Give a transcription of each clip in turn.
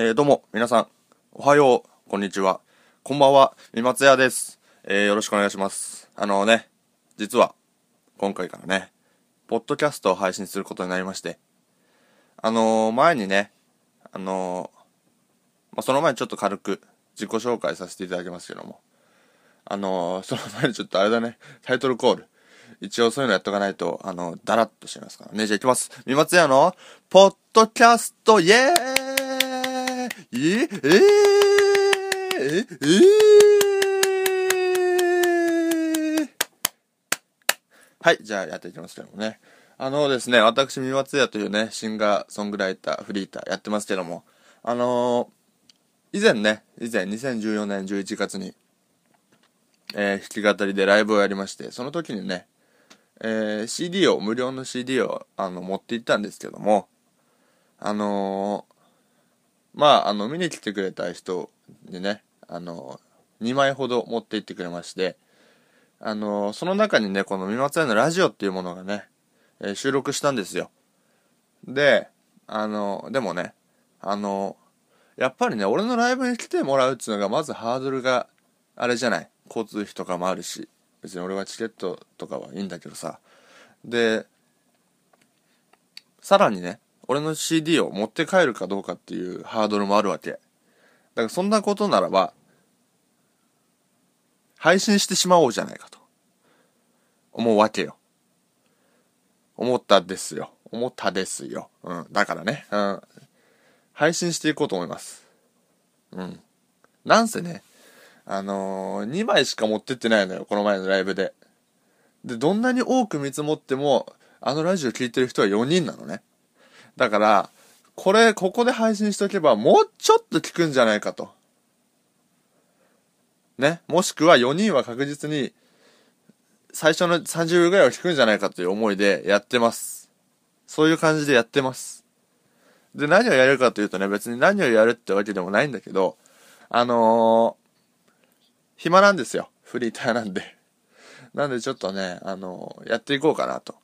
えー、どうも、皆さん、おはよう、こんにちは、こんばんは、三松屋です。えー、よろしくお願いします。あのね、実は、今回からね、ポッドキャストを配信することになりまして、あのー、前にね、あのまあ、その前にちょっと軽く自己紹介させていただきますけども、あのその前にちょっとあれだね、タイトルコール。一応そういうのやっとかないと、あの、だらっとしますからね。じゃあ行きます。三松屋の、ポッドキャスト、イェーイええー、ええー、はい、じゃあやっていきますけどもね。あのですね、私、三松屋というね、シンガー、ソングライター、フリーターやってますけども、あのー、以前ね、以前2014年11月に、えー、弾き語りでライブをやりまして、その時にね、えー、CD を、無料の CD を、あの、持って行ったんですけども、あのー、まあ、あの、見に来てくれた人にね、あの、2枚ほど持って行ってくれまして、あのその中にね、この三松屋のラジオっていうものがね、え収録したんですよ。で、あのでもね、あのやっぱりね、俺のライブに来てもらうっていうのが、まずハードルが、あれじゃない？交通費とかもあるし、別に俺はチケットとかはいいんだけどさでさらにね俺の CD を持って帰るかどうかっていうハードルもあるわけ。だからそんなことならば配信してしまおうじゃないかと思うわけよ。思ったですよ。思ったですよ。うん。だからね。うん。配信していこうと思います。うん。なんせねあのー、2枚しか持ってってないのよ、この前のライブで。で、どんなに多く見積もっても、あのラジオ聴いてる人は4人なのね。だから、これ、ここで配信しとけば、もうちょっと聞くんじゃないかと。ね？もしくは4人は確実に、最初の30秒ぐらいは聞くんじゃないかという思いでやってます。そういう感じでやってます。で、何をやるかというとね、別に何をやるってわけでもないんだけど、あのー暇なんですよ。フリーターなんで。なんでちょっとね、あの、やっていこうかなと。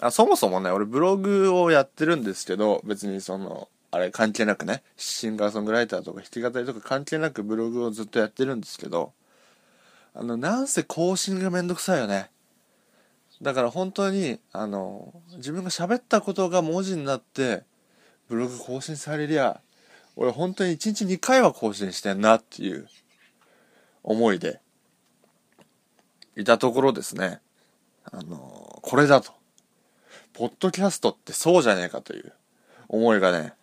あ、そもそもね、俺ブログをやってるんですけど、別にその、あれ関係なくね、シンガーソングライターとか弾き語りとか関係なくブログをずっとやってるんですけど、あの、なんせ更新がめんどくさいよね。だから本当に、あの、自分が喋ったことが文字になって、ブログ更新されりゃ、俺本当に1日2回は更新してんなっていう思いでいたところですね、あのこれだと。ポッドキャストってそうじゃねえかという思いがね、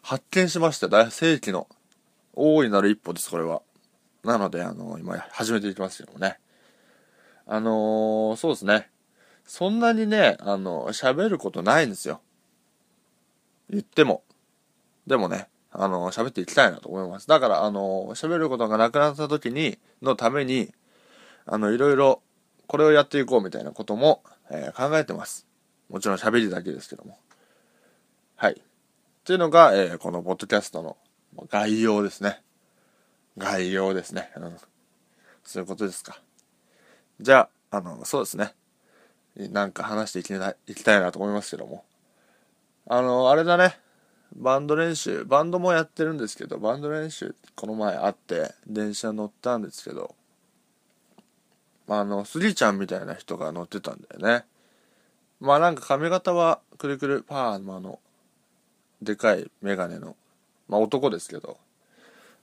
発見しました。大世紀の大いなる一歩です、これは。なので、あの今始めていきますけどもね。あのー、そうですね。そんなにね、あの、喋ることないんですよ。言っても。でもね、あの、喋っていきたいなと思います。だから、あの、喋ることがなくなった時に、のために、あの、いろいろ、これをやっていこうみたいなことも、えー、考えてます。もちろん喋りだけですけども。はい。っていうのが、えー、このポッドキャストの概要ですね。概要ですね。うん。そういうことですか。じゃあ、あの、そうですね。なんか話していきたいきたいなと思いますけども。あの、あれだね。バンド練習バンドもやってるんですけどバンド練習この前あって電車乗ったんですけどあのスリちゃんみたいな人が乗ってたんだよねまあなんか髪型はくるくるパーマのでかいメガネのまあ男ですけど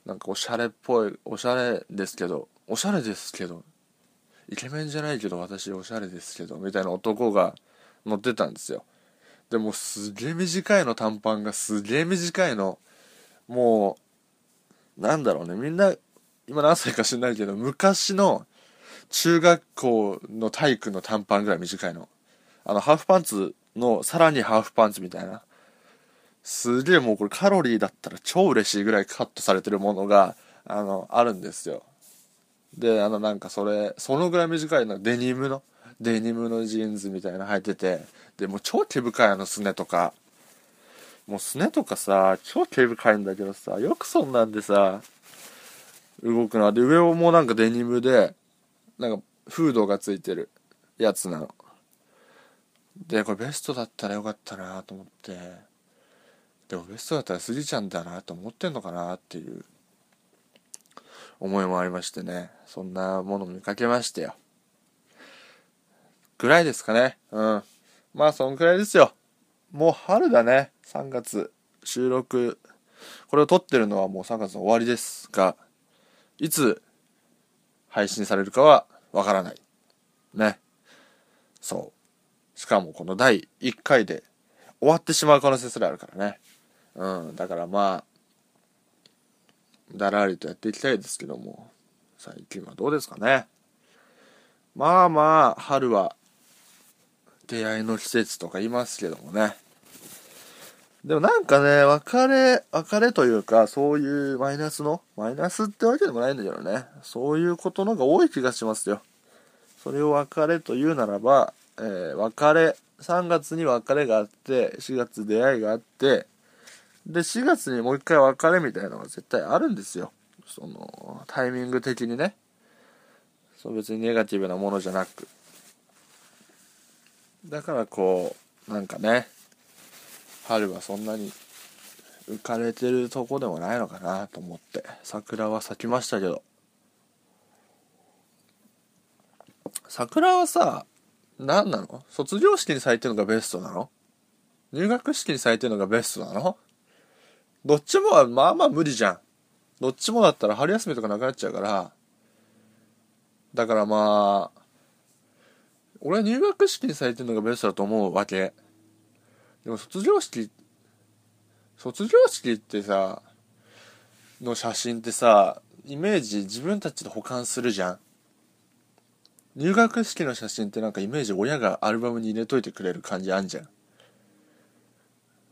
なんかおしゃれっぽいおしゃれですけどおしゃれですけどイケメンじゃないけど私おしゃれですけどみたいな男が乗ってたんですよ。でもすげえ短いの短パンがすげえ短いのもうなんだろうね。みんな今何歳か知んないけど昔の中学校の体育の短パンぐらい短いの。あのハーフパンツのさらにハーフパンツみたいな。すげえもうこれカロリーだったら超嬉しいぐらいカットされてるものがあのあるんですよ。であのなんかそれそのぐらい短いのデニムのデニムのジーンズみたいなの履いててでもう超毛深いあのすねとか。もうすねとかさ超毛深いんだけどさよくそんなんでさ動くなで上をもうなんかデニムでなんかフードがついてるやつなの。でこれベストだったらよかったなと思って。でもベストだったらスギちゃんだなと思ってんのかなっていう。思いもありましてね。そんなもの見かけましたよ。ぐらいですかね。うん。まあそんくらいですよ。もう春だね。3月収録。これを撮ってるのはもう3月の終わりですがいつ配信されるかはわからない。ね。そう。しかもこの第1回で終わってしまう可能性すらあるからね。うんだからまあだらりとやっていきたいですけども。最近はどうですかね。まあまあ春は出会いの季節とか言いますけどもね。でもなんかね別れ別れというかそういうマイナスのマイナスってわけでもないんだけどね。そういうことのが多い気がしますよ。それを別れというならば、えー、別れ3月に別れがあって4月出会いがあってで、4月にもう一回別れみたいなのが絶対あるんですよ。その、タイミング的にね。そう別にネガティブなものじゃなく。だからこう、なんかね、春はそんなに浮かれてるとこでもないのかなと思って、桜は咲きましたけど。桜はさ、何なの？卒業式に咲いてるのがベストなの？入学式に咲いてるのがベストなの？どっちもはまあまあ無理じゃん。どっちもだったら春休みとかなくなっちゃうから、だからまあ、俺は入学式にされてるのがベストだと思うわけ。でも卒業式、卒業式ってさ、の写真ってさ、イメージ自分たちで保管するじゃん。入学式の写真ってなんかイメージ親がアルバムに入れといてくれる感じあんじゃん。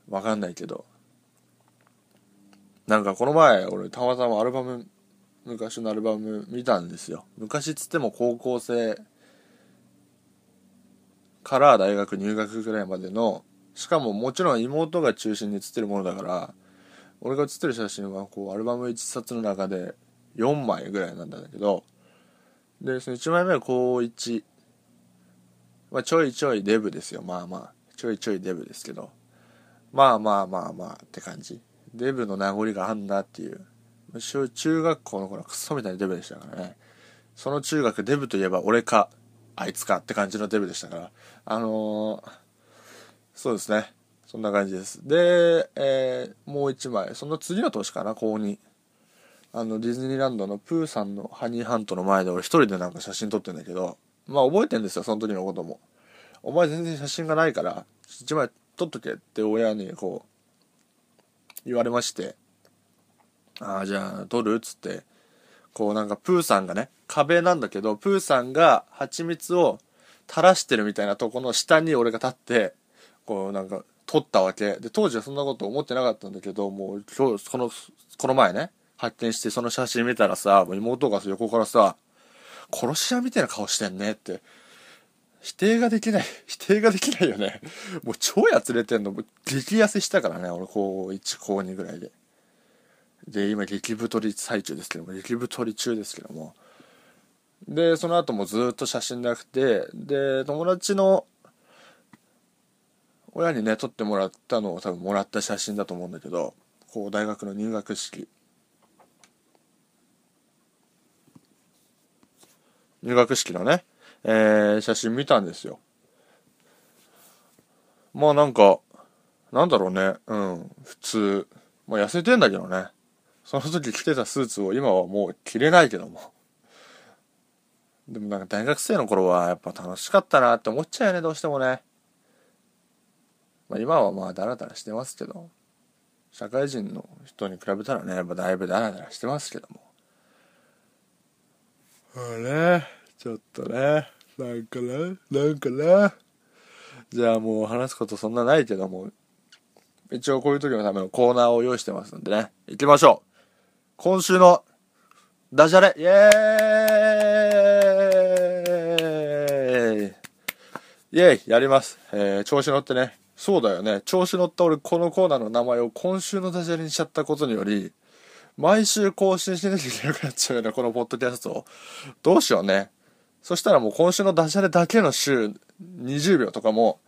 わかんないけど。なんかこの前俺たまたまアルバム昔のアルバム見たんですよ昔っつっても高校生から大学入学ぐらいまでのしかももちろん妹が中心に写ってるものだから俺が写ってる写真はこうアルバム1冊の中で4枚ぐらいなんだけどでその1枚目は高1、まあ、ちょいちょいデブですよまあまあちょいちょいデブですけどまあまあまあまあって感じデブの名残があんだっていう。中学校の頃はクソみたいなデブでしたからね。その中学デブといえば俺か、あいつかって感じのデブでしたから。あのー、そうですね。そんな感じです。で、えー、もう一枚。その次の年かな、高2。あの、ディズニーランドのプーさんのハニーハントの前で俺一人でなんか写真撮ってんだけど、まあ覚えてんですよ、その時のことも。お前全然写真がないから、一枚撮っとけって親にこう、言われまして。ああじゃあ撮るっつって。こうなんかプーさんがね壁なんだけどプーさんが蜂蜜を垂らしてるみたいなとこの下に俺が立ってこうなんか撮ったわけ。で当時はそんなこと思ってなかったんだけどもう今日このこの前ね発見してその写真見たらさ妹が横からさ殺し屋みたいな顔してんねって。否定ができない 否定ができないよね。もう超やつれてんの。もう激痩せしたからね俺高1高2ぐらいで。で今激太り最中ですけども激太り中ですけども。でその後もずっと写真なくてで友達の親にね撮ってもらったのを多分もらった写真だと思うんだけどこう大学の入学式。入学式のねえー、写真見たんですよ。まあなんか、なんだろうね、うん、普通。まあ痩せてんだけどね。その時着てたスーツを今はもう着れないけども。でもなんか大学生の頃はやっぱ楽しかったなって思っちゃうよね、どうしてもね。まあ今はまあダラダラしてますけど、社会人の人に比べたらね、やっぱだいぶダラダラしてますけども。あれ、ちょっとね。なんかななんかなじゃあもう話すことそんなないけども、一応こういう時のためのコーナーを用意してますんでね。行きましょう今週のダジャレイエーイイエーイやります。えー、調子乗ってね。そうだよね。調子乗った俺このコーナーの名前を今週のダジャレにしちゃったことにより、毎週更新しなきゃいけなくなっちゃうよね、このポッドキャストを。どうしようね。そしたらもう今週のダジャレだけの週20秒とかも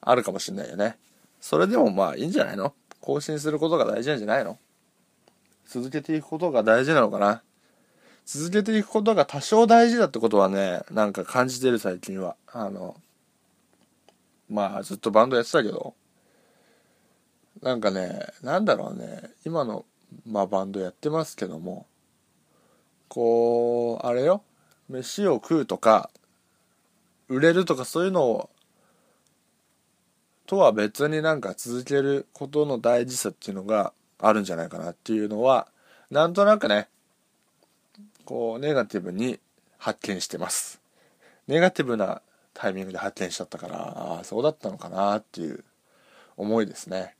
あるかもしんないよね。それでもまあいいんじゃないの？更新することが大事なんじゃないの？続けていくことが大事なのかな？続けていくことが多少大事だってことはねなんか感じてる最近は。あのまあずっとバンドやってたけど。なんかねなんだろうね。今の、まあ、バンドやってますけども。こうあれよ。飯を食うとか売れるとかそういうのをとは別になんか続けることの大事さっていうのがあるんじゃないかなっていうのはなんとなくねこうネガティブに発見してます。ネガティブなタイミングで発見しちゃったからああそうだったのかなっていう思いですね。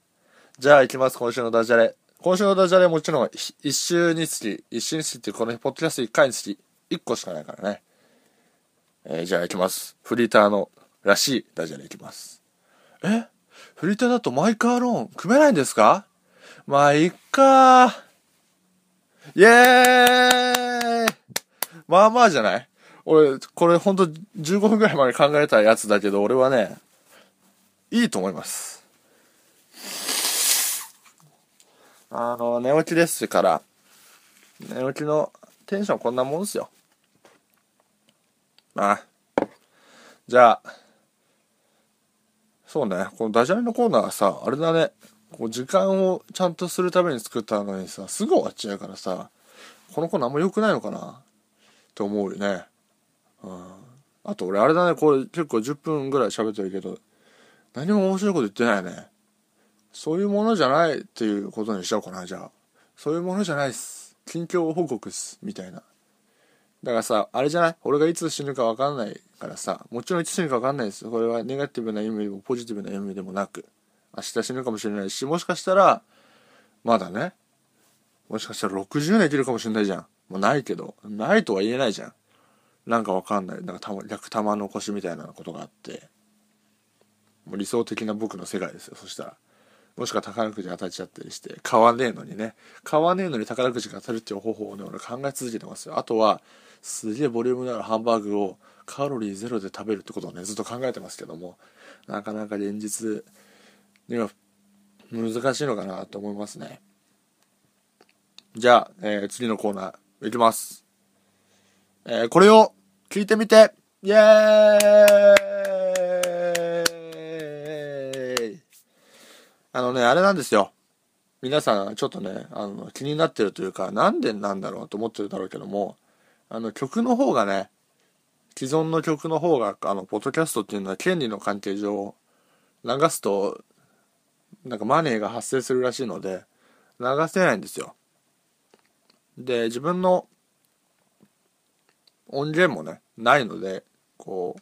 じゃあ行きます今週のダジャレ。今週のダジャレもちろん一週につき一週につきっていうこのポッドキャスト1回につき1個しかないからね。えー、じゃあ行きます。フリーターのらしいダジャレいきます。え？フリーターだとマイカーローン組めないんですか？まあ、いっかー。イエーイ！まあまあじゃない？俺、これほんと15分くらい前に考えたやつだけど、俺はね、いいと思います。あの、寝起きですから、寝起きのテンションこんなもんですよ。あじゃあ、そうね、このダジャレのコーナーはさ、あれだね、こう時間をちゃんとするために作ったのにさ、すぐ終わっちゃうからさ、このコーナーあんま良くないのかなって思うよね。うん。あと俺あれだね、これ結構10分ぐらい喋ってるけど、何も面白いこと言ってないね。そういうものじゃないっていうことにしちゃおうかな、じゃあ。そういうものじゃないっす。近況報告っす。みたいな。だからさ、あれじゃない？俺がいつ死ぬか分かんないからさ、もちろんいつ死ぬか分かんないですよ。これはネガティブな意味でもポジティブな意味でもなく、明日死ぬかもしれないし、もしかしたら、まだね、もしかしたら60年生きるかもしれないじゃん。もうないけど、ないとは言えないじゃん。なんかわかんない。なんかたま逆玉残しみたいなことがあって、もう理想的な僕の世界ですよ、そしたら。もしくは宝くじ当たっちゃったりして、買わねえのにね、買わねえのに宝くじが当たるっていう方法をね、俺考え続けてますよ。あとは、すげえボリュームのあるハンバーグをカロリーゼロで食べるってことをねずっと考えてますけどもなかなか現実には難しいのかなと思いますね。じゃあ、えー、次のコーナーいきます、えー、これを聞いてみて。イエーイ。あのねあれなんですよ。皆さんちょっとねあの気になってるというかなんでなんだろうと思ってるだろうけどもあの曲の方がね、既存の曲の方が、あの、ポッドキャストっていうのは権利の関係上、流すと、なんかマネーが発生するらしいので、流せないんですよ。で、自分の音源もね、ないので、こ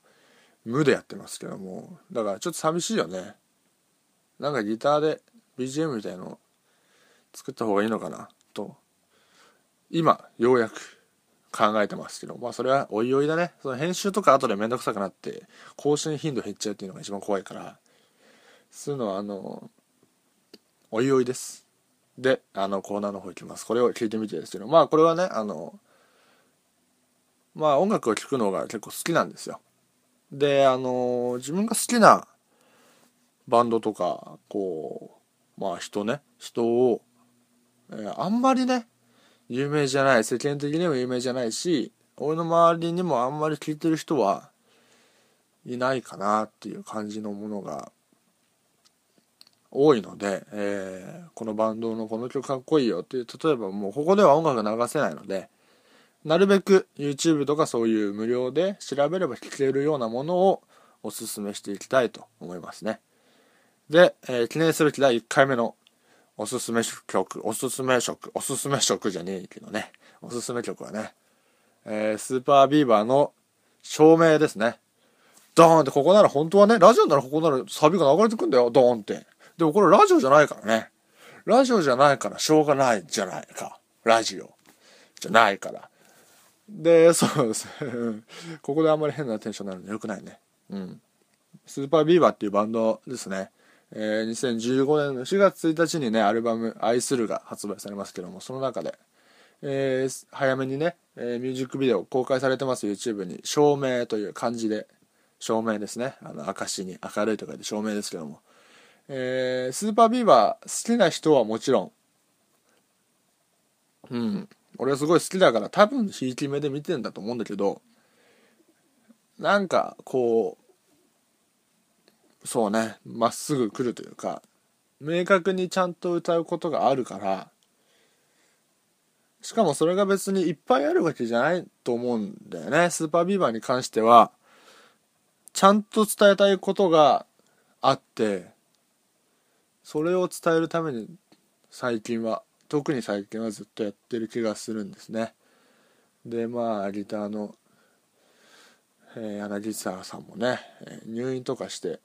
う、無でやってますけども、だからちょっと寂しいよね。なんかギターで BGM みたいの作った方がいいのかな、と、今、ようやく考えてますけど、まあそれはおいおいだね。その編集とか後でめんどくさくなって、更新頻度減っちゃうっていうのが一番怖いから、そういうのはあの、おいおいです。で、あのコーナーの方行きます。これを聞いてみてですけど、まあこれはね、あの、まあ音楽を聴くのが結構好きなんですよ。で、あの、自分が好きなバンドとか、こう、まあ人ね、人を、えー、あんまりね、有名じゃない。世間的にも有名じゃないし俺の周りにもあんまり聴いてる人はいないかなっていう感じのものが多いので、えー、このバンドのこの曲かっこいいよっていう例えばもうここでは音楽流せないのでなるべく YouTube とかそういう無料で調べれば聴けるようなものをおすすめしていきたいと思いますね。で、えー、記念すべき第1回目のおすすめ曲、おすすめ曲、おすすめ曲じゃねえけどね。おすすめ曲はね、えー、スーパービーバーの照明ですね。ドーンって、ここなら本当はね、ラジオならここならサビが流れてくんだよ、ドーンって。でもこれラジオじゃないからね。ラジオじゃないからしょうがないじゃないか。ラジオ。じゃないから。で、そうですね。ここであんまり変なテンションになるのよくないね。うん。スーパービーバーっていうバンドですね。えー、2015年の4月1日にね、アルバム、愛するが発売されますけども、その中で、えー、早めにね、えー、ミュージックビデオ公開されてます YouTube に、照明という漢字で、照明ですね。あの、証に明るいと書いて照明ですけども、えー、スーパービーバー好きな人はもちろん。うん。俺はすごい好きだから多分ひいき目で見てんだと思うんだけどなんかこうそうね。まっすぐ来るというか明確にちゃんと歌うことがあるからしかもそれが別にいっぱいあるわけじゃないと思うんだよね。スーパービーバーに関してはちゃんと伝えたいことがあってそれを伝えるために最近は特に最近はずっとやってる気がするんですね。でまあギターの、えー、柳沢さんもね、えー、入院とかして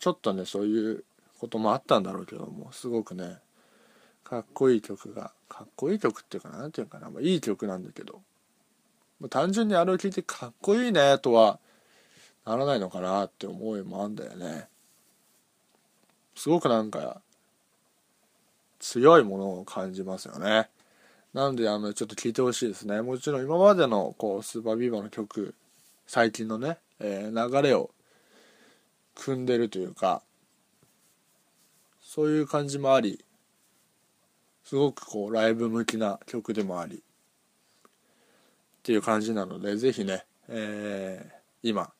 ちょっとねそういうこともあったんだろうけどもすごくねかっこいい曲がかっこいい曲っていうかなんていうかな、まあ、いい曲なんだけど単純にあれを聴いてかっこいいねとはならないのかなって思いもあんだよね。すごくなんか強いものを感じますよね。なのであのちょっと聴いてほしいですね。もちろん今までのこうスーパービーバーの曲最近のね、えー、流れを組んでるというかそういう感じもありすごくこうライブ向きな曲でもありっていう感じなのでぜひね、えー、今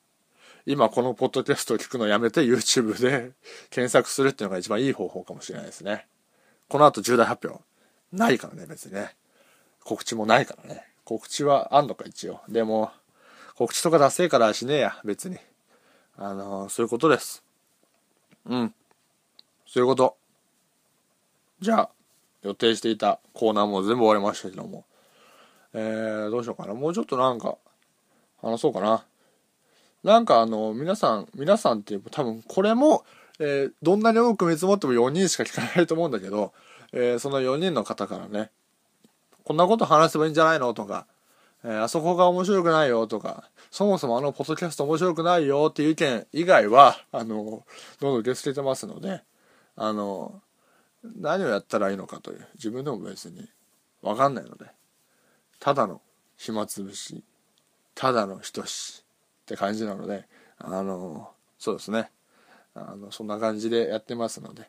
今このポッドキャストを聞くのやめて YouTube で検索するっていうのが一番いい方法かもしれないですね。この後重大発表。ないからね、別にね。告知もないからね。告知はあんのか、一応。でも、告知とかダセえからしねえや、別に。あのー、そういうことです。うん。そういうこと。じゃあ、予定していたコーナーも全部終わりましたけども。えー、どうしようかな。もうちょっとなんか、話そうかな。なんかあの、皆さん、皆さんって多分これも、えー、どんなに多く見積もっても4人しか聞かないと思うんだけど、えー、その4人の方からね、こんなこと話せばいいんじゃないの？とか、えー、あそこが面白くないよとか、そもそもあのポッドキャスト面白くないよっていう意見以外は、あの、どんどん受け付けてますので、あの、何をやったらいいのかという、自分でも別にわかんないので、ただの暇つぶし、ただの人しって感じなので、あの、そうですね。あのそんな感じでやってますので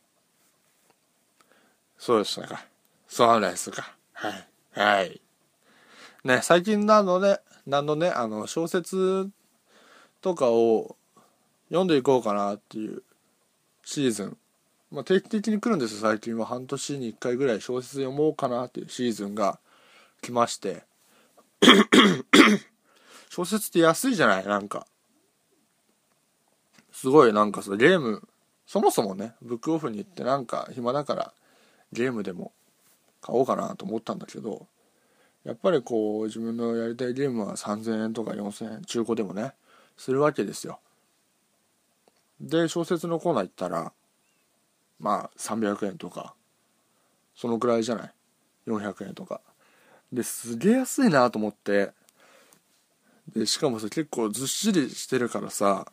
そうでしたか。そうですか。はい。はい。ね最近なので何のねあの小説とかを読んでいこうかなっていうシーズン。まあ、定期的に来るんですよ最近は。半年に1回ぐらい小説読もうかなっていうシーズンが来まして。小説って安いじゃない？なんか。すごいなんかさゲームそもそもねブックオフに行ってなんか暇だからゲームでも買おうかなと思ったんだけど。やっぱりこう自分のやりたいゲームは3000円とか4000円中古でもねするわけですよ。で小説のコーナー行ったらまあ300円とかそのくらいじゃない？400円とか。ですげえ安いなと思ってでしかもさ結構ずっしりしてるからさ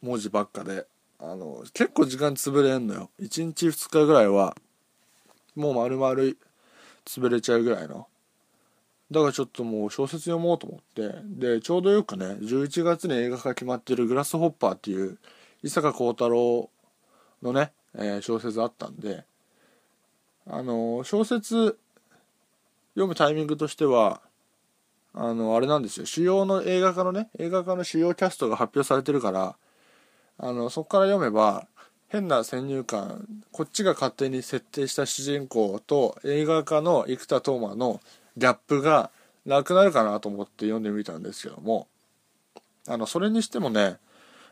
文字ばっかであの結構時間潰れんのよ。1日2日ぐらいはもう丸々潰れちゃうぐらいの。だからちょっともう小説読もうと思って。でちょうどよくね11月に映画化決まってる「グラスホッパー」っていう伊坂幸太郎のね、えー、小説あったんであの小説読むタイミングとしてはあのあれなんですよ。主要の映画化のね映画化の主要キャストが発表されてるからあのそこから読めば変な先入観こっちが勝手に設定した主人公と映画化の生田斗真のギャップがなくなるかなと思って読んでみたんですけどもあのそれにしてもね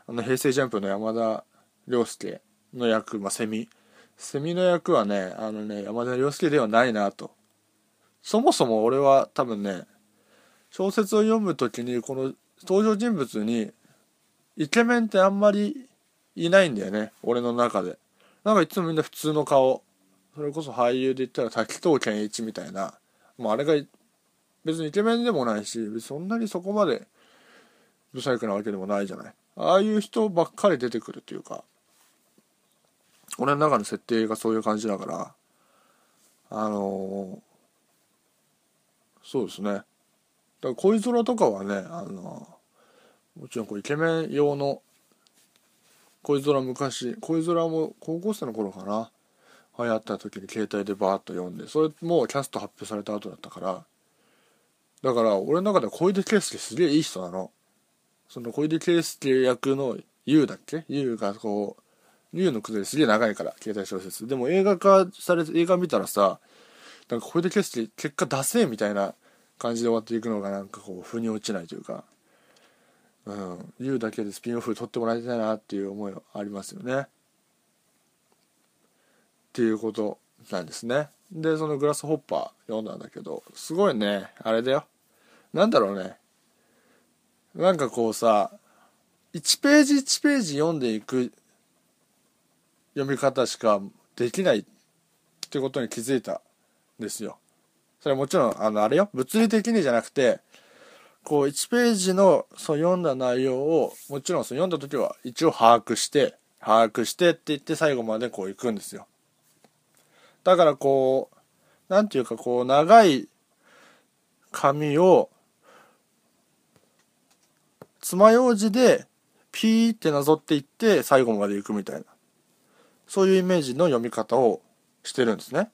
あの平成ジャンプの山田涼介の役、まあ、セミセミの役はねあのね山田涼介ではないなと。そもそも俺は多分ね小説を読む時にこの登場人物にイケメンってあんまりいないんだよね俺の中で。なんかいつもみんな普通の顔。それこそ俳優で言ったら滝藤健一みたいな。もうあれが別にイケメンでもないしそんなにそこまでブサイクなわけでもないじゃない。ああいう人ばっかり出てくるっていうか俺の中の設定がそういう感じだからあのー、そうですね。だから恋空とかはねあのーもちろんこうイケメン用の恋空昔恋空も高校生の頃かな。流行った時に携帯でバーッと読んでそれもキャスト発表された後だったからだから俺の中では小出圭介すげえいい人なの。その小出圭介役の YOU だっけ ?YOU がこう YOU のくだりすげえ長いから携帯小説。でも映画化されて映画見たらさなんか小出圭介結果出せみたいな感じで終わっていくのがなんかこう腑に落ちないというか。うん。YOU だけでスピンオフ撮ってもらいたいなっていう思いはありますよね。っていうことなんですね。でそのグラスホッパー読んだんだけどすごいね。あれだよ。なんだろうね。なんかこうさ1ページ1ページ読んでいく読み方しかできないってことに気づいたんですよ。それはもちろんあのあれよ。物理的にじゃなくてこう1ページのそう読んだ内容をもちろんその読んだ時は一応把握して把握してって言って最後までこう行くんですよ。だからこうなんていうかこう長い紙を爪楊枝でピーってなぞっていって最後まで行くみたいな。そういうイメージの読み方をしてるんですね。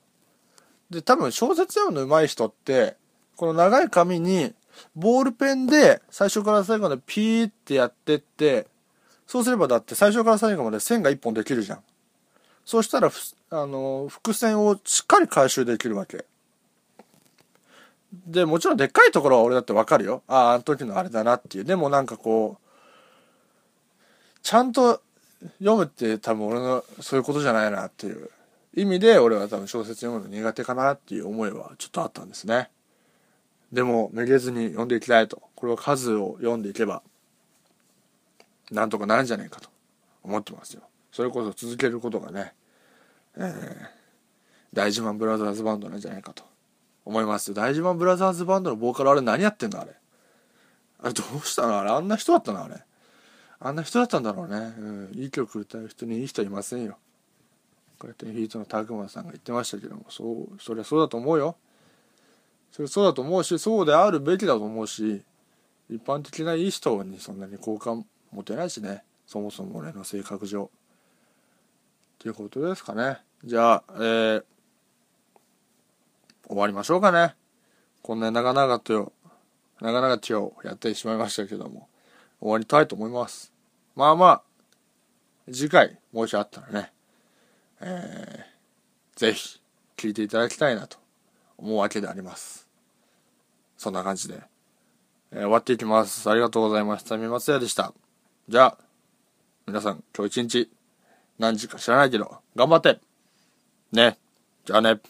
で多分小説読むの上手い人ってこの長い紙にボールペンで最初から最後までピーってやってってそうすればだって最初から最後まで線が1本できるじゃん。そうしたらあの伏線をしっかり回収できるわけ。でもちろんでっかいところは俺だってわかるよ。あああの時のあれだなっていう。でもなんかこうちゃんと読むって多分俺のそういうことじゃないなっていう。意味で俺は多分小説読むの苦手かなっていう思いはちょっとあったんですね。でもめげずに読んでいきたいと。これは数を読んでいけばなんとかなるんじゃないかと思ってますよ。それこそ続けることがね、大事マンブラザーズバンドなんじゃないかと。思いますよ。大事マンブラザーズバンドのボーカルあれ何やってんの？あれ。あれどうしたの？あれ。あんな人だったの？あれ。あんな人だったんだろうね、うん、いい曲歌う人にいい人いませんよ。こうやってヒートのタグマさんが言ってましたけども。そうそりゃそうだと思うよ。それそうだと思うしそうであるべきだと思うし一般的ないい人にそんなに好感持てないしね。そもそも俺の性格上。っていうことですかね。じゃあえー、終わりましょうかね。こんな長々と長々とやってしまいましたけども。終わりたいと思います。まあまあ次回もしあったらねえー、ぜひ聞いていただきたいなと思うわけであります。そんな感じで、えー、終わっていきます。ありがとうございました。三松屋でした。じゃあ皆さん今日一日。何時か知らないけど頑張って。ね。じゃあね。